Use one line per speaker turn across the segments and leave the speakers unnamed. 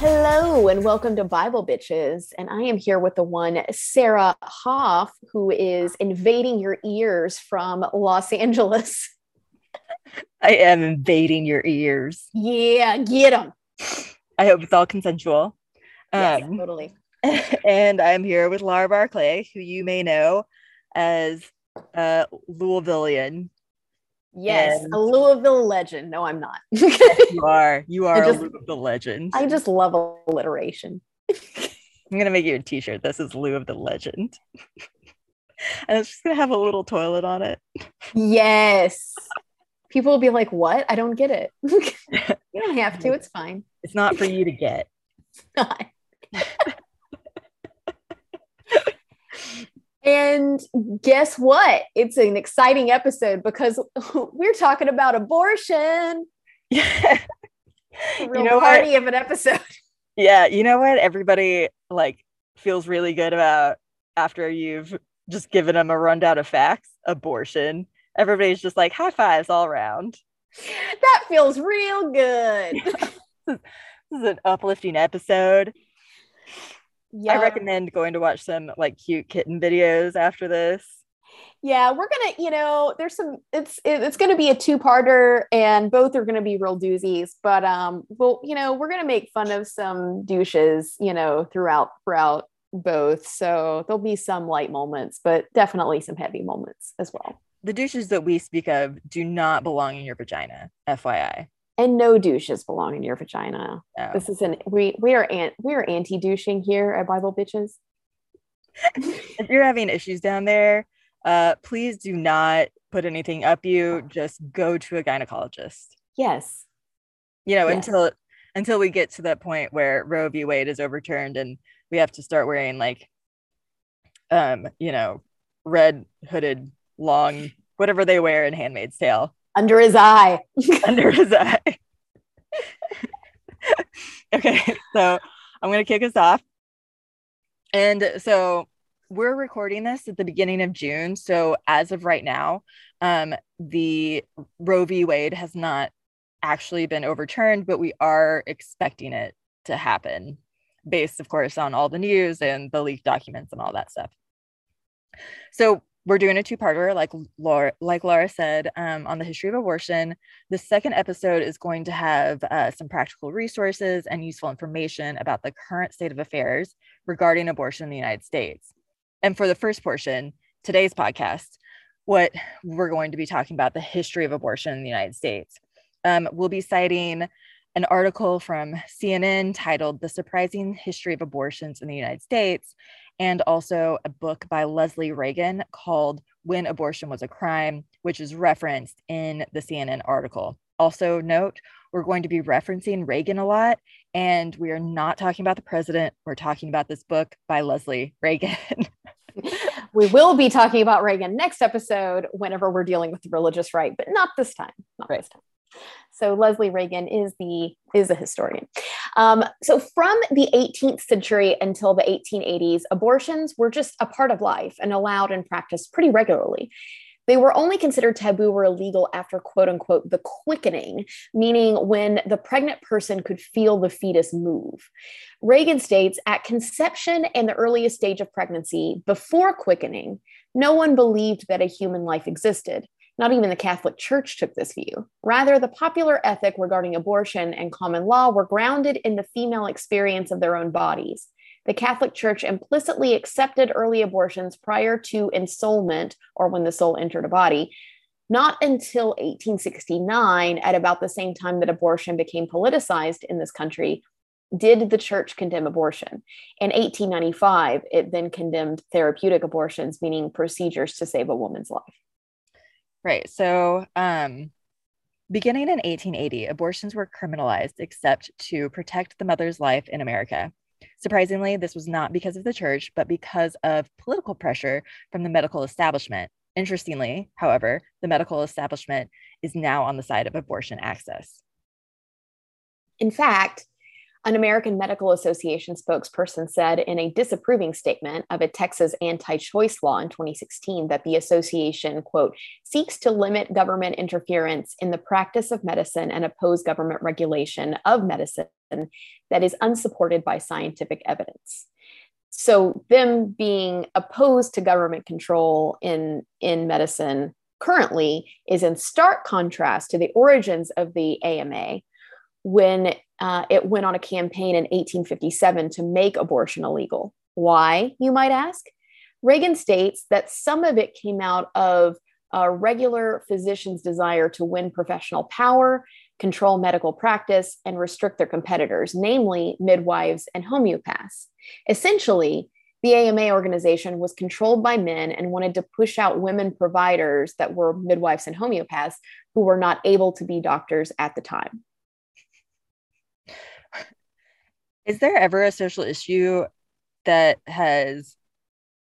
Hello and welcome to Bible Bitches. And I am here with the one Sarah Hoff, who is invading your ears from Los Angeles.
I am invading your ears.
Yeah, get them.
I hope it's all consensual.
Yes, um, totally.
And I'm here with Laura Barclay, who you may know as uh, Louisvillian.
Yes, and... a Louisville legend. No, I'm not.
you are. You are just, a Louisville legend.
I just love alliteration.
I'm gonna make you a T-shirt. This is Lou of the Legend, and it's just gonna have a little toilet on it.
Yes. People will be like, "What? I don't get it." you don't have to. It's fine.
It's not for you to get. not.
And guess what? It's an exciting episode because we're talking about abortion. Yeah. real you know party what? of an episode.
Yeah, you know what? Everybody like feels really good about after you've just given them a rundown of facts. Abortion. Everybody's just like high fives all around.
That feels real good.
this is an uplifting episode. Yeah. I recommend going to watch some like cute kitten videos after this.
Yeah, we're gonna, you know, there's some. It's it's gonna be a two-parter, and both are gonna be real doozies. But um, well, you know, we're gonna make fun of some douches, you know, throughout throughout both. So there'll be some light moments, but definitely some heavy moments as well.
The douches that we speak of do not belong in your vagina, FYI
and no douches belong in your vagina. This is an we we are an, we are anti douching here at Bible Bitches.
if you're having issues down there, uh, please do not put anything up you. Just go to a gynecologist.
Yes.
You know yes. until until we get to that point where Roe v. Wade is overturned and we have to start wearing like, um, you know, red hooded long whatever they wear in Handmaid's Tale
under his eye.
under his eye. okay, so I'm going to kick us off. And so we're recording this at the beginning of June. So as of right now, um, the Roe v. Wade has not actually been overturned, but we are expecting it to happen based, of course, on all the news and the leaked documents and all that stuff. So we're doing a two-parter like laura like laura said um, on the history of abortion. The second episode is going to have uh, some practical resources and useful information about the current state of affairs regarding abortion in the united states. And for the first portion today's podcast what we're going to be talking about the history of abortion in the united states. Um, we'll be citing an article from cnn titled the surprising history of abortions in the united states and also a book by Leslie Reagan called When Abortion Was a Crime, which is referenced in the CNN article. Also, note we're going to be referencing Reagan a lot, and we are not talking about the president. We're talking about this book by Leslie Reagan.
we will be talking about Reagan next episode whenever we're dealing with the religious right, but not this time. Not right. this time. So Leslie Reagan is the is a historian. Um, so from the 18th century until the 1880s, abortions were just a part of life and allowed and practiced pretty regularly. They were only considered taboo or illegal after quote unquote the quickening, meaning when the pregnant person could feel the fetus move. Reagan states at conception and the earliest stage of pregnancy, before quickening, no one believed that a human life existed. Not even the Catholic Church took this view. Rather, the popular ethic regarding abortion and common law were grounded in the female experience of their own bodies. The Catholic Church implicitly accepted early abortions prior to ensoulment or when the soul entered a body. Not until 1869, at about the same time that abortion became politicized in this country, did the church condemn abortion. In 1895, it then condemned therapeutic abortions, meaning procedures to save a woman's life.
Right. So, um, beginning in 1880, abortions were criminalized except to protect the mother's life in America. Surprisingly, this was not because of the church, but because of political pressure from the medical establishment. Interestingly, however, the medical establishment is now on the side of abortion access.
In fact, An American Medical Association spokesperson said in a disapproving statement of a Texas anti choice law in 2016 that the association, quote, seeks to limit government interference in the practice of medicine and oppose government regulation of medicine that is unsupported by scientific evidence. So, them being opposed to government control in, in medicine currently is in stark contrast to the origins of the AMA when uh, it went on a campaign in 1857 to make abortion illegal. Why, you might ask? Reagan states that some of it came out of a regular physician's desire to win professional power, control medical practice, and restrict their competitors, namely midwives and homeopaths. Essentially, the AMA organization was controlled by men and wanted to push out women providers that were midwives and homeopaths who were not able to be doctors at the time.
Is there ever a social issue that has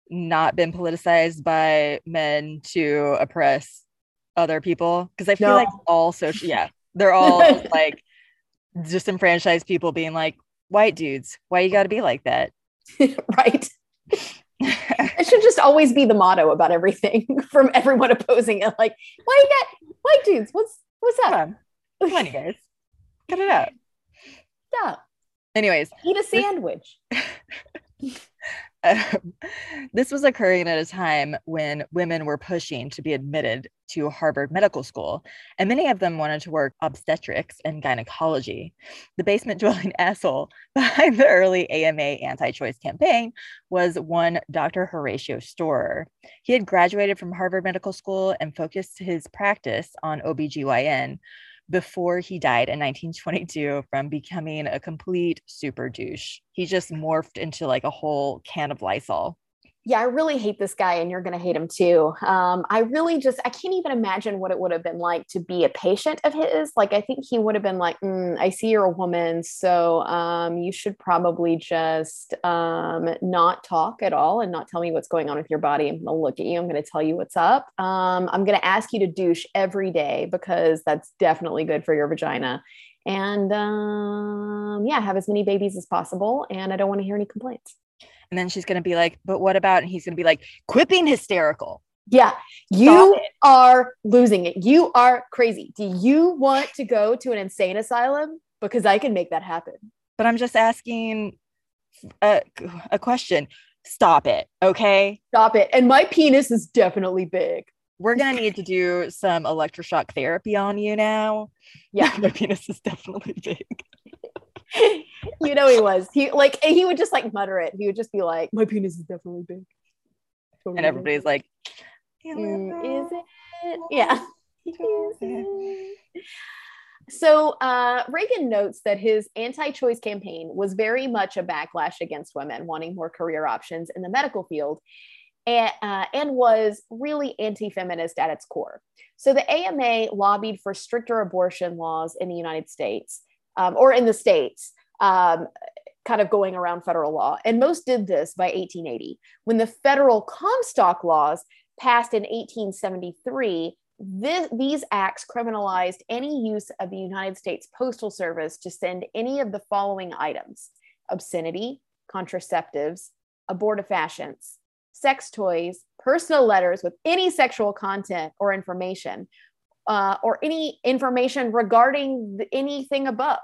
not been politicized by men to oppress other people? Because I feel no. like all social, yeah, they're all like disenfranchised people being like, white dudes, why you got to be like that?
right. it should just always be the motto about everything from everyone opposing it. Like, why you got white dudes? What's what's up?
Come on, Come on you guys, cut it out.
Stop.
Anyways,
eat a sandwich.
Um, this was occurring at a time when women were pushing to be admitted to Harvard Medical School, and many of them wanted to work obstetrics and gynecology. The basement dwelling asshole behind the early AMA anti choice campaign was one Dr. Horatio Storer. He had graduated from Harvard Medical School and focused his practice on OBGYN before he died in 1922 from becoming a complete super douche. He just morphed into like a whole can of Lysol
yeah, I really hate this guy, and you're going to hate him too. Um, I really just, I can't even imagine what it would have been like to be a patient of his. Like, I think he would have been like, mm, I see you're a woman, so um, you should probably just um, not talk at all and not tell me what's going on with your body. I'm going to look at you. I'm going to tell you what's up. Um, I'm going to ask you to douche every day because that's definitely good for your vagina. And um, yeah, have as many babies as possible. And I don't want to hear any complaints.
And then she's going to be like, but what about? And he's going to be like, quipping hysterical.
Yeah, you are losing it. You are crazy. Do you want to go to an insane asylum? Because I can make that happen.
But I'm just asking a, a question. Stop it. Okay.
Stop it. And my penis is definitely big.
We're going to need to do some electroshock therapy on you now.
Yeah.
my penis is definitely big.
you know he was. He like he would just like mutter it. He would just be like, "My penis is definitely big."
Totally and everybody's like,
mm, "Is it? Yeah." So uh, Reagan notes that his anti-choice campaign was very much a backlash against women wanting more career options in the medical field, and, uh, and was really anti-feminist at its core. So the AMA lobbied for stricter abortion laws in the United States um, or in the states, um, kind of going around federal law. And most did this by 1880. When the federal Comstock laws passed in 1873, this, these acts criminalized any use of the United States Postal Service to send any of the following items obscenity, contraceptives, abortifacients, sex toys, personal letters with any sexual content or information, uh, or any information regarding the, anything above.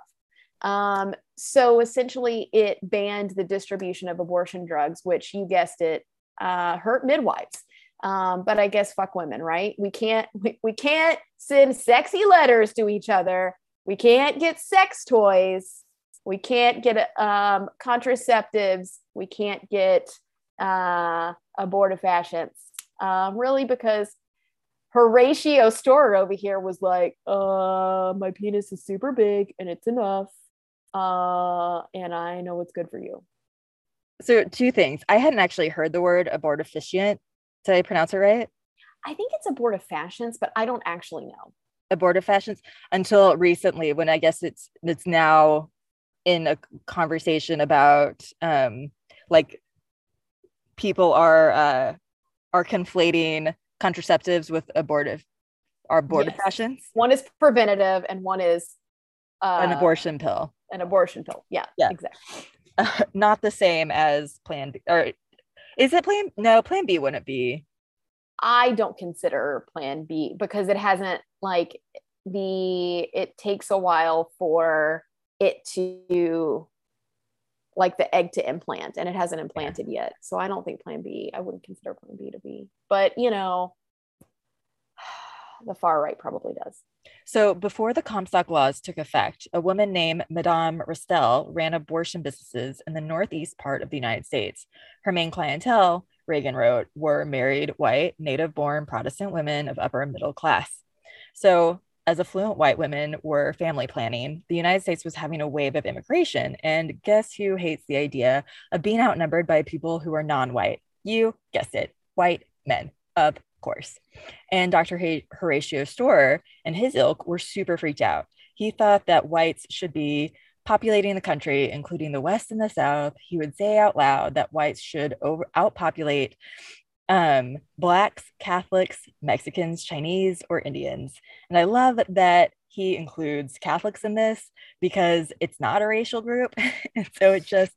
Um, so essentially, it banned the distribution of abortion drugs, which you guessed it, uh, hurt midwives. Um, but I guess fuck women, right? We can't we, we can't send sexy letters to each other. We can't get sex toys. We can't get um, contraceptives. We can't get uh, abortifacients. Um, really, because Horatio Storer over here was like, uh, my penis is super big and it's enough. Uh, and I know what's good for you.
So two things. I hadn't actually heard the word abortifacient. Did I pronounce it right?
I think it's abortifacients, but I don't actually know.
Abortifacients until recently when I guess it's it's now in a conversation about um like people are uh are conflating contraceptives with abortive are abortive yes. fashions.
One is preventative and one is
uh, an abortion pill.
An abortion pill. Yeah.
Yeah.
Exactly.
Uh, not the same as Plan B, or is it Plan? No, Plan B wouldn't be.
I don't consider Plan B because it hasn't like the. It takes a while for it to like the egg to implant and it hasn't implanted yeah. yet so i don't think plan b i wouldn't consider plan b to be but you know the far right probably does.
So, before the Comstock laws took effect, a woman named Madame Restell ran abortion businesses in the northeast part of the United States. Her main clientele, Reagan wrote, were married, white, native born Protestant women of upper middle class. So, as affluent white women were family planning, the United States was having a wave of immigration. And guess who hates the idea of being outnumbered by people who are non white? You guessed it, white men, of course. And Dr. Horatio Storer and his ilk were super freaked out. He thought that whites should be populating the country, including the West and the South. He would say out loud that whites should over outpopulate um, Blacks, Catholics, Mexicans, Chinese, or Indians. And I love that he includes Catholics in this because it's not a racial group. and so it just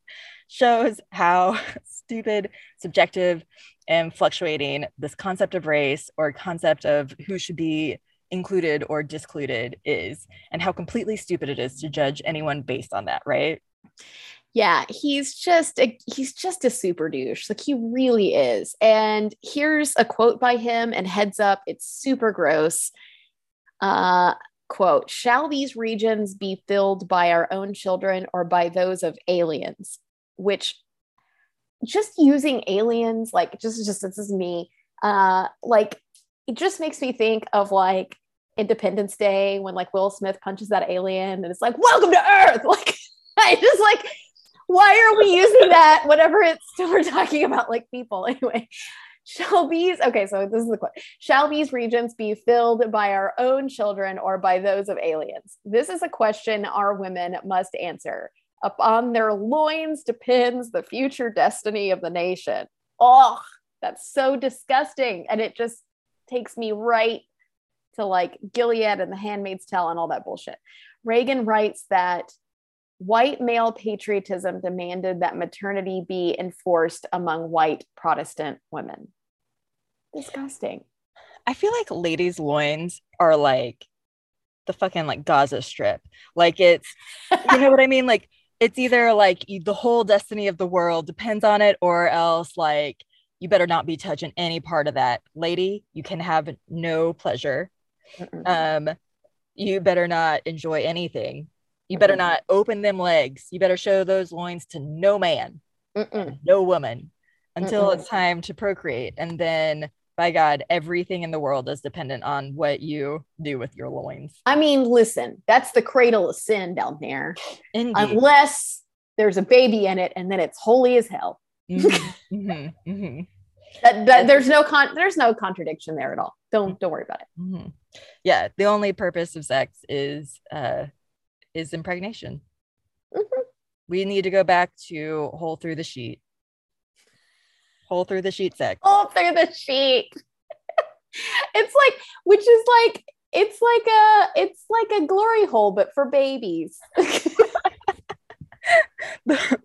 shows how stupid, subjective, and fluctuating this concept of race or concept of who should be included or discluded is and how completely stupid it is to judge anyone based on that right?
Yeah he's just a, he's just a super douche. Like he really is. And here's a quote by him and heads up it's super gross. Uh quote shall these regions be filled by our own children or by those of aliens which just using aliens, like just just this is me. Uh, like it just makes me think of like Independence Day when like Will Smith punches that alien and it's like, welcome to Earth. Like I just like, why are we using that? Whatever it's still we're talking about like people anyway. Shall these okay, so this is the question. Shall these regions be filled by our own children or by those of aliens? This is a question our women must answer. Upon their loins depends the future destiny of the nation. Oh, that's so disgusting. And it just takes me right to like Gilead and the Handmaid's Tale and all that bullshit. Reagan writes that white male patriotism demanded that maternity be enforced among white Protestant women. Disgusting.
I feel like ladies' loins are like the fucking like Gaza strip. Like it's, you know what I mean? Like it's either like the whole destiny of the world depends on it or else like you better not be touching any part of that. Lady you can have no pleasure. Um you better not enjoy anything. You better not open them legs. You better show those loins to no man no woman until it's time to procreate. And then by God, everything in the world is dependent on what you do with your loins.
I mean, listen, that's the cradle of sin down there.
Indeed.
Unless there's a baby in it and then it's holy as hell. Mm-hmm, mm-hmm, mm-hmm. That, that, there's no con there's no contradiction there at all. Don't don't worry about it.
Mm-hmm. Yeah, the only purpose of sex is uh is impregnation. Mm-hmm. We need to go back to hole through the sheet Pull through the sheet sex.
Pull through the sheet. it's like, which is like, it's like a, it's like a glory hole, but for babies.
the,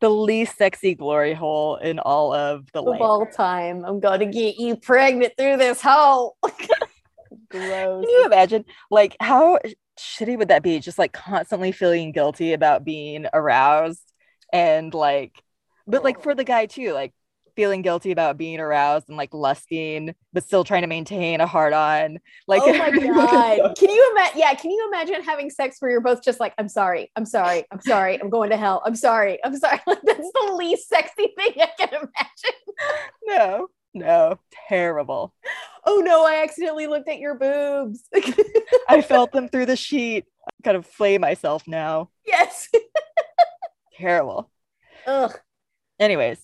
the, least sexy glory hole in all of the
of all time. I'm gonna get you pregnant through this hole.
Gross. Can you imagine, like, how shitty would that be? Just like constantly feeling guilty about being aroused and like, but like for the guy too, like feeling guilty about being aroused and like lusting, but still trying to maintain a hard on. Like,
oh my god, can you imagine? Yeah, can you imagine having sex where you're both just like, I'm sorry, I'm sorry, I'm sorry, I'm going to hell, I'm sorry, I'm sorry. Like that's the least sexy thing I can imagine.
no, no, terrible.
Oh no, I accidentally looked at your boobs.
I felt them through the sheet. I kind of flay myself now.
Yes.
terrible.
Ugh.
Anyways,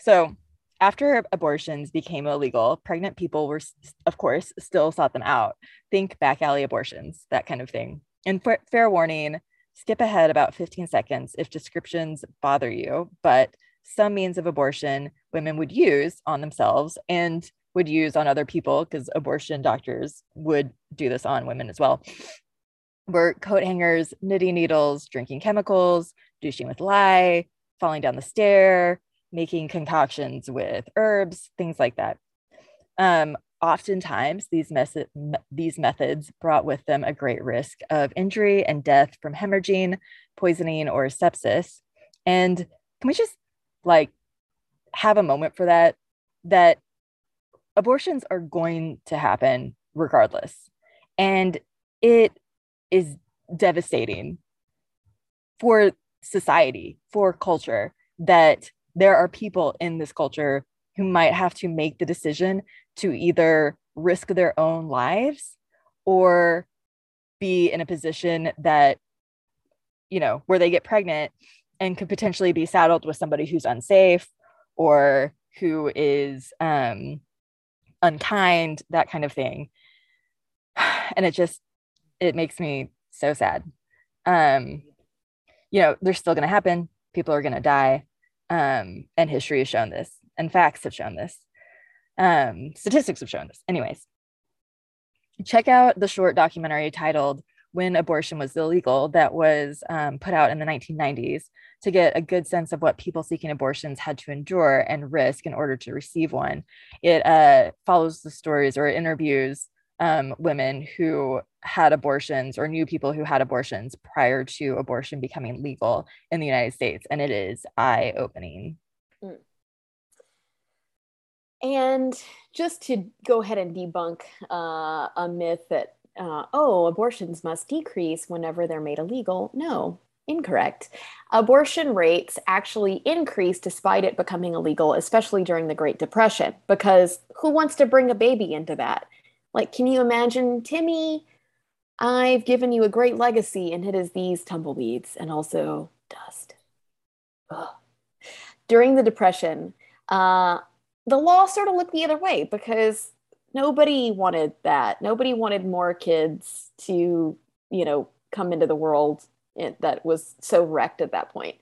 so after abortions became illegal, pregnant people were, of course, still sought them out. Think back alley abortions, that kind of thing. And fair warning, skip ahead about 15 seconds if descriptions bother you, but some means of abortion women would use on themselves and would use on other people because abortion doctors would do this on women as well. were coat hangers, knitting needles, drinking chemicals, douching with lye, falling down the stair, making concoctions with herbs, things like that. Um, oftentimes, these, these methods brought with them a great risk of injury and death from hemorrhaging, poisoning, or sepsis. And can we just like have a moment for that? That abortions are going to happen regardless. And it is devastating for society, for culture, that there are people in this culture who might have to make the decision to either risk their own lives or be in a position that, you know, where they get pregnant and could potentially be saddled with somebody who's unsafe or who is um, unkind, that kind of thing. And it just, it makes me so sad. Um, you know, they're still going to happen. People are going to die. Um, and history has shown this, and facts have shown this. Um, statistics have shown this. Anyways, check out the short documentary titled When Abortion Was Illegal that was um, put out in the 1990s to get a good sense of what people seeking abortions had to endure and risk in order to receive one. It uh, follows the stories or interviews um, women who had abortions or knew people who had abortions prior to abortion becoming legal in the United States. And it is eye opening. Mm.
And just to go ahead and debunk uh, a myth that, uh, oh, abortions must decrease whenever they're made illegal. No, incorrect. Abortion rates actually increased despite it becoming illegal, especially during the Great Depression, because who wants to bring a baby into that? Like, can you imagine, Timmy? I've given you a great legacy, and it is these tumbleweeds and also dust. Ugh. During the Depression, uh, the law sort of looked the other way because nobody wanted that. Nobody wanted more kids to, you know, come into the world that was so wrecked at that point.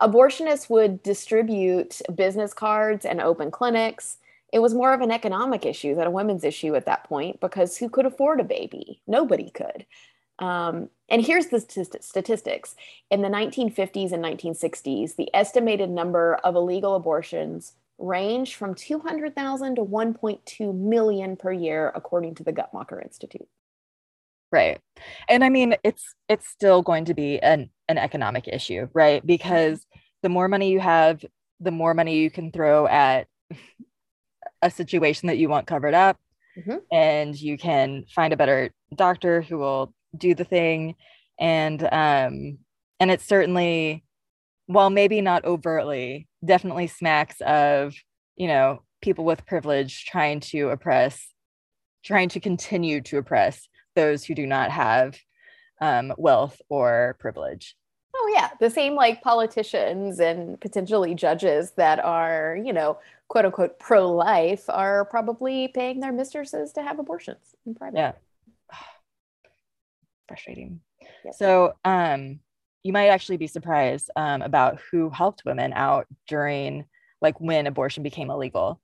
Abortionists would distribute business cards and open clinics it was more of an economic issue than a women's issue at that point because who could afford a baby? Nobody could. Um, and here's the st- statistics. In the 1950s and 1960s, the estimated number of illegal abortions ranged from 200,000 to 1.2 million per year, according to the Guttmacher Institute.
Right. And I mean, it's it's still going to be an, an economic issue, right? Because the more money you have, the more money you can throw at a situation that you want covered up mm-hmm. and you can find a better doctor who will do the thing and um and it's certainly while maybe not overtly definitely smacks of you know people with privilege trying to oppress trying to continue to oppress those who do not have um, wealth or privilege
Oh yeah, the same like politicians and potentially judges that are, you know, quote unquote pro life are probably paying their mistresses to have abortions in private.
Yeah. Frustrating. Yep. So, um, you might actually be surprised um, about who helped women out during like when abortion became illegal.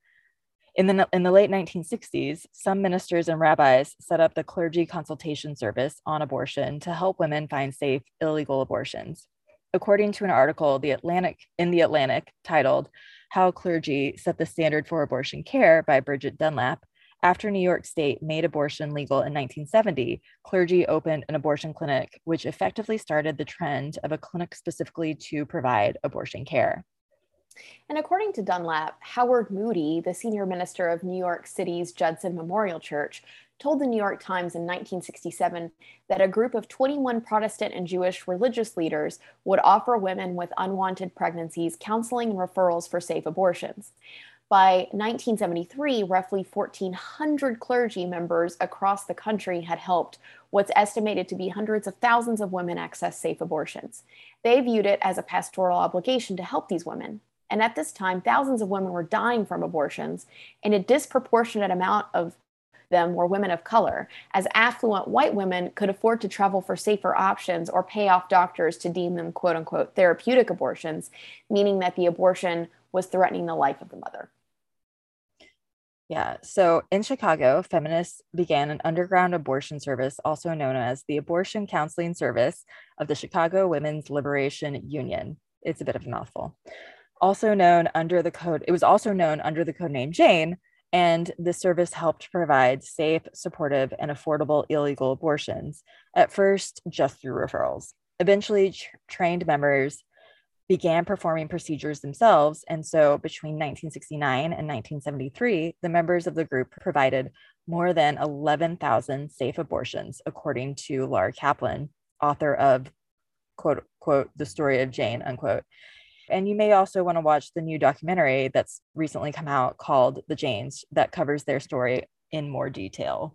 In the, in the late 1960s, some ministers and rabbis set up the clergy consultation service on abortion to help women find safe illegal abortions. According to an article the Atlantic in the Atlantic titled how Clergy Set the Standard for Abortion Care by Bridget Dunlap. After New York State made abortion legal in 1970, clergy opened an abortion clinic, which effectively started the trend of a clinic specifically to provide abortion care.
And according to Dunlap, Howard Moody, the senior minister of New York City's Judson Memorial Church, told the New York Times in 1967 that a group of 21 Protestant and Jewish religious leaders would offer women with unwanted pregnancies counseling and referrals for safe abortions. By 1973, roughly 1,400 clergy members across the country had helped what's estimated to be hundreds of thousands of women access safe abortions. They viewed it as a pastoral obligation to help these women. And at this time, thousands of women were dying from abortions, and a disproportionate amount of them were women of color, as affluent white women could afford to travel for safer options or pay off doctors to deem them quote unquote therapeutic abortions, meaning that the abortion was threatening the life of the mother.
Yeah. So in Chicago, feminists began an underground abortion service, also known as the Abortion Counseling Service of the Chicago Women's Liberation Union. It's a bit of a mouthful. Also known under the code, it was also known under the code name Jane, and the service helped provide safe, supportive, and affordable illegal abortions, at first just through referrals. Eventually, tr- trained members began performing procedures themselves. And so between 1969 and 1973, the members of the group provided more than 11,000 safe abortions, according to Laura Kaplan, author of quote, quote, the story of Jane, unquote. And you may also want to watch the new documentary that's recently come out called The Janes that covers their story in more detail.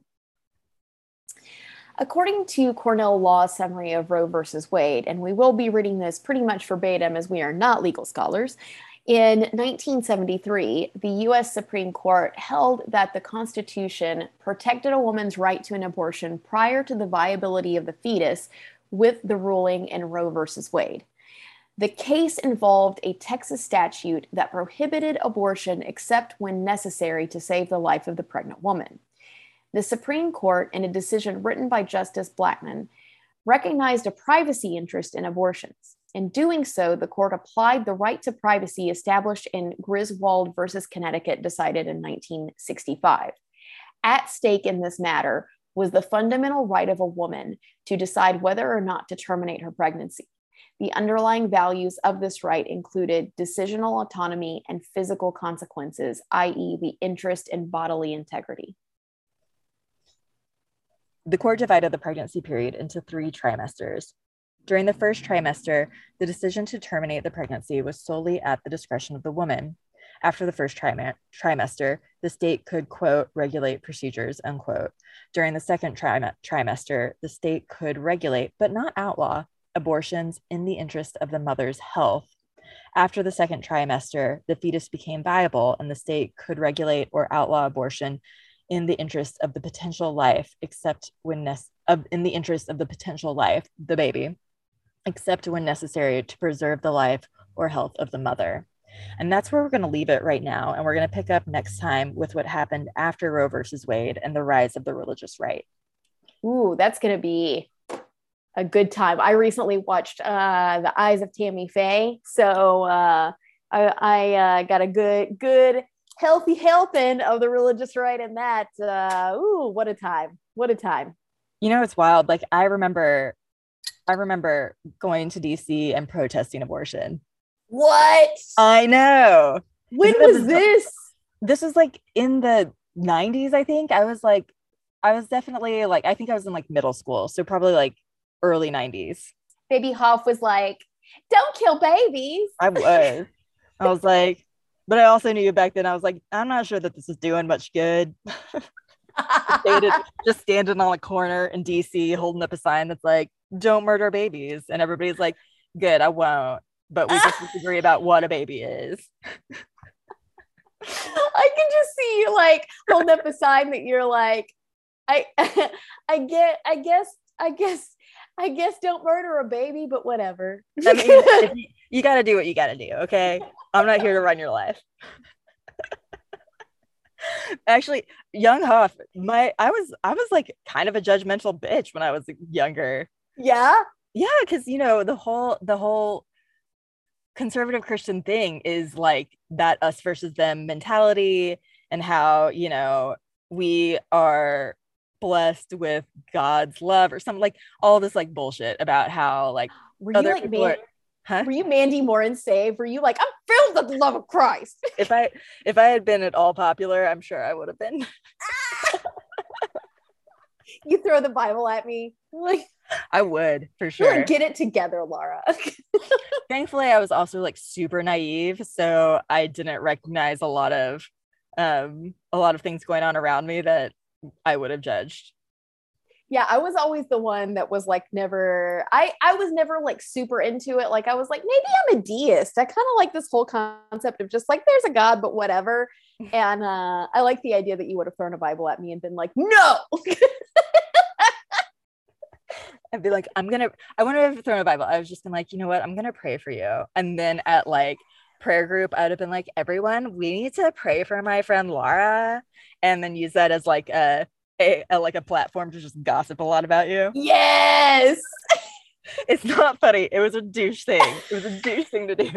According to Cornell Law's summary of Roe versus Wade, and we will be reading this pretty much verbatim as we are not legal scholars, in 1973, the US Supreme Court held that the Constitution protected a woman's right to an abortion prior to the viability of the fetus with the ruling in Roe versus Wade. The case involved a Texas statute that prohibited abortion except when necessary to save the life of the pregnant woman. The Supreme Court, in a decision written by Justice Blackmun, recognized a privacy interest in abortions. In doing so, the court applied the right to privacy established in Griswold versus Connecticut, decided in 1965. At stake in this matter was the fundamental right of a woman to decide whether or not to terminate her pregnancy. The underlying values of this right included decisional autonomy and physical consequences, i.e., the interest in bodily integrity.
The court divided the pregnancy period into three trimesters. During the first trimester, the decision to terminate the pregnancy was solely at the discretion of the woman. After the first trim- trimester, the state could, quote, regulate procedures, unquote. During the second trim- trimester, the state could regulate, but not outlaw, abortions in the interest of the mother's health. After the second trimester, the fetus became viable and the state could regulate or outlaw abortion in the interest of the potential life, except when ne- of, in the interest of the potential life, the baby, except when necessary to preserve the life or health of the mother. And that's where we're going to leave it right now. And we're going to pick up next time with what happened after Roe versus Wade and the rise of the religious right.
Ooh, that's going to be a good time. I recently watched uh, The Eyes of Tammy Faye, so uh, I, I uh, got a good, good, healthy helping of the religious right in that. Uh, ooh, what a time! What a time!
You know, it's wild. Like I remember, I remember going to DC and protesting abortion.
What?
I know.
When was this?
This was like in the 90s, I think. I was like, I was definitely like, I think I was in like middle school. So probably like early 90s.
Baby Hoff was like, don't kill babies.
I was. I was like, but I also knew you back then, I was like, I'm not sure that this is doing much good. just standing on a corner in DC holding up a sign that's like, don't murder babies. And everybody's like, good, I won't. But we just disagree about what a baby is.
I can just see you like holding up a sign that you're like, I I get I guess I guess I guess don't murder a baby, but whatever. I mean,
you, you got to do what you got to do. Okay. I'm not here to run your life. Actually, young Huff, my I was I was like kind of a judgmental bitch when I was younger.
Yeah.
Yeah, because you know the whole the whole conservative Christian thing is like that us versus them mentality and how you know we are blessed with God's love or something like all this like bullshit about how like
were you like Man- are, huh? Were you Mandy Moore and Save? Were you like I'm filled with the love of Christ?
if I if I had been at all popular, I'm sure I would have been.
you throw the Bible at me, like
I would for sure.
Like, get it together, Laura.
Thankfully, I was also like super naive, so I didn't recognize a lot of um a lot of things going on around me that I would have judged.
Yeah, I was always the one that was like never I I was never like super into it. Like I was like maybe I'm a deist. I kind of like this whole concept of just like there's a god but whatever. And uh I like the idea that you would have thrown a Bible at me and been like, "No."
I'd be like, I'm gonna, I wouldn't have thrown a Bible. I was just been like, you know what, I'm gonna pray for you. And then at like prayer group, I would have been like, everyone, we need to pray for my friend Laura, and then use that as like a, a, a like a platform to just gossip a lot about you.
Yes.
It's not funny. It was a douche thing. It was a douche thing to do.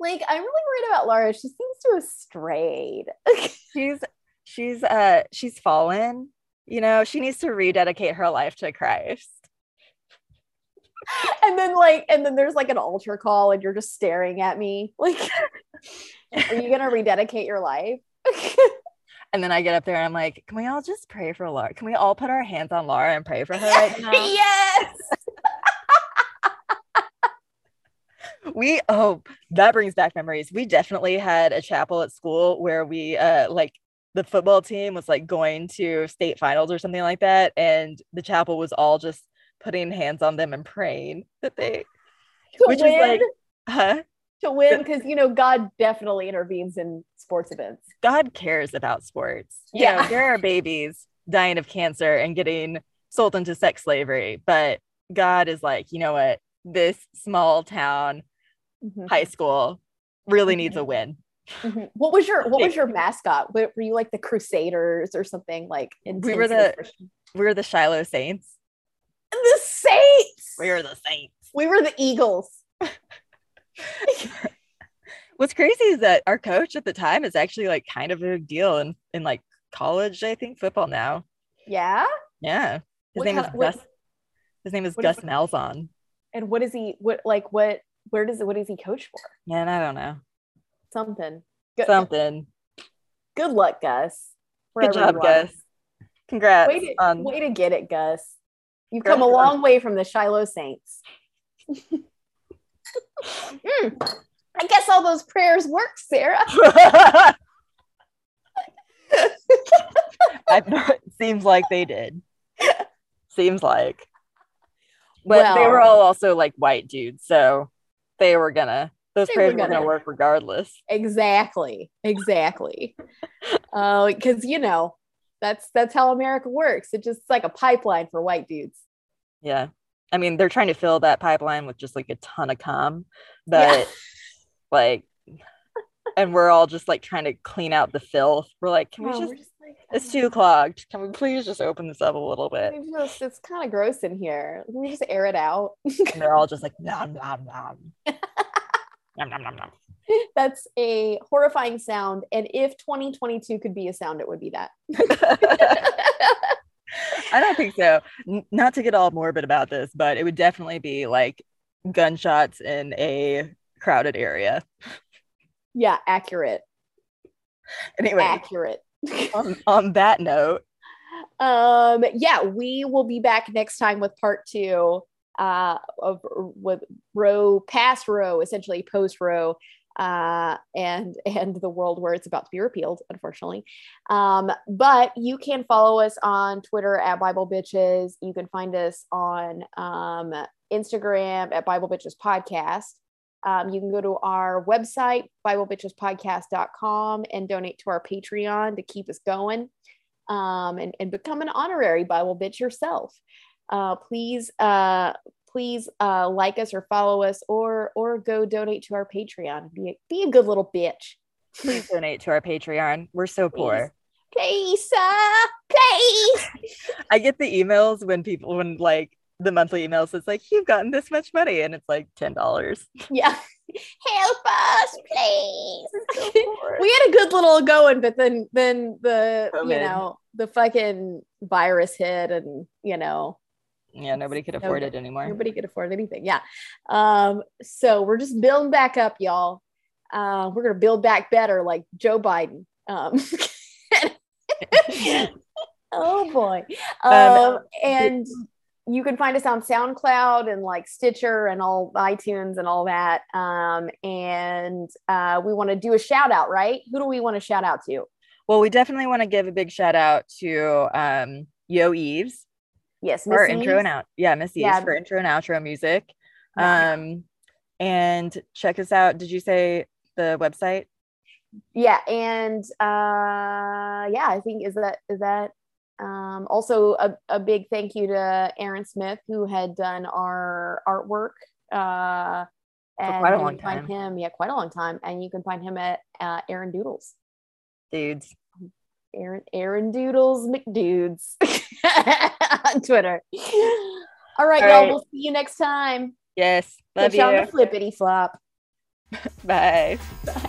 like I'm really worried about Laura. She seems to have strayed.
she's she's uh she's fallen. You know, she needs to rededicate her life to Christ.
and then like and then there's like an altar call and you're just staring at me like are you gonna rededicate your life
and then I get up there and I'm like, can we all just pray for Laura? Can we all put our hands on Laura and pray for her right now?
yes.
we oh that brings back memories. We definitely had a chapel at school where we uh like the football team was like going to state finals or something like that and the chapel was all just putting hands on them and praying that they
to which win, is like huh? To win because you know god definitely intervenes in sports events.
God cares about sports. Yeah. you know, there are babies dying of cancer and getting sold into sex slavery but god is like you know what? This small town mm-hmm. high school really needs a mm-hmm. win.
Mm-hmm. what was your what was your mascot? Were you like the crusaders or something like
we were the we were the shiloh saints
the Saints.
We were the Saints.
We were the Eagles.
What's crazy is that our coach at the time is actually like kind of a big deal in, in like college, I think, football now.
Yeah.
Yeah. His what name is Gus. His name is Gus is, Malzahn.
And what is he what like what where does it what does he coach for?
Man, I don't know.
Something.
Good, Something.
Good luck, Gus.
Good job, Gus. Congrats.
Way to, on... way to get it, Gus. You've come a long way from the Shiloh Saints. mm, I guess all those prayers work, Sarah.
I, seems like they did. Seems like. But well, they were all also like white dudes, so they were gonna those prayers were gonna, gonna work regardless.
Exactly. Exactly. uh, because you know, that's that's how America works. It's just like a pipeline for white dudes.
Yeah. I mean, they're trying to fill that pipeline with just like a ton of cum, but yeah. like, and we're all just like trying to clean out the filth. We're like, can we oh, just, just like, it's too clogged. Can we please just open this up a little bit?
Just, it's kind of gross in here. Can we just air it out?
and they're all just like, nom, nom, nom. nom, nom, nom, nom.
That's a horrifying sound. And if 2022 could be a sound, it would be that.
I don't think so. N- not to get all morbid about this, but it would definitely be like gunshots in a crowded area.
Yeah, accurate.
Anyway,
accurate.
on, on that note,
um, yeah, we will be back next time with part two uh, of with Roe past Roe, essentially post Roe, uh, and and the world where it's about to be repealed, unfortunately. Um, but you can follow us on Twitter at Bible Bitches. You can find us on um, Instagram at Bible Bitches Podcast. Um, you can go to our website, BibleBitchesPodcast.com, and donate to our Patreon to keep us going um, and, and become an honorary Bible bitch yourself. Uh, please uh, please uh, like us or follow us or or go donate to our patreon. Be a, be a good little bitch.
Please donate to our patreon. We're so poor.
Please uh, please
i get the emails when people when like the monthly emails it's like you've gotten this much money and it's like ten dollars.
Yeah. Help us please. So we had a good little going but then then the you know the fucking virus hit and you know
yeah nobody could afford nobody, it anymore
nobody could afford anything yeah um so we're just building back up y'all uh we're gonna build back better like joe biden um oh boy um, um and you can find us on SoundCloud and like Stitcher and all iTunes and all that. Um, and uh, we want to do a shout out, right? Who do we want to shout out to?
Well, we definitely want to give a big shout out to um, Yo Eves
Yes,
Miss for intro and out. Yeah, Miss yeah. for intro and outro music. Yeah. Um, and check us out. Did you say the website?
Yeah, and uh, yeah, I think is that is that um, also a, a big thank you to Aaron Smith who had done our artwork uh, And
quite a long
can find
time.
him, yeah, quite a long time. And you can find him at uh, Aaron Doodles.
Dudes.
Aaron Aaron Doodles McDudes on Twitter. All right,
All
y'all.
right.
We'll see you next time.
Yes. Love
Catch you on the flippity flop.
Bye.
Bye.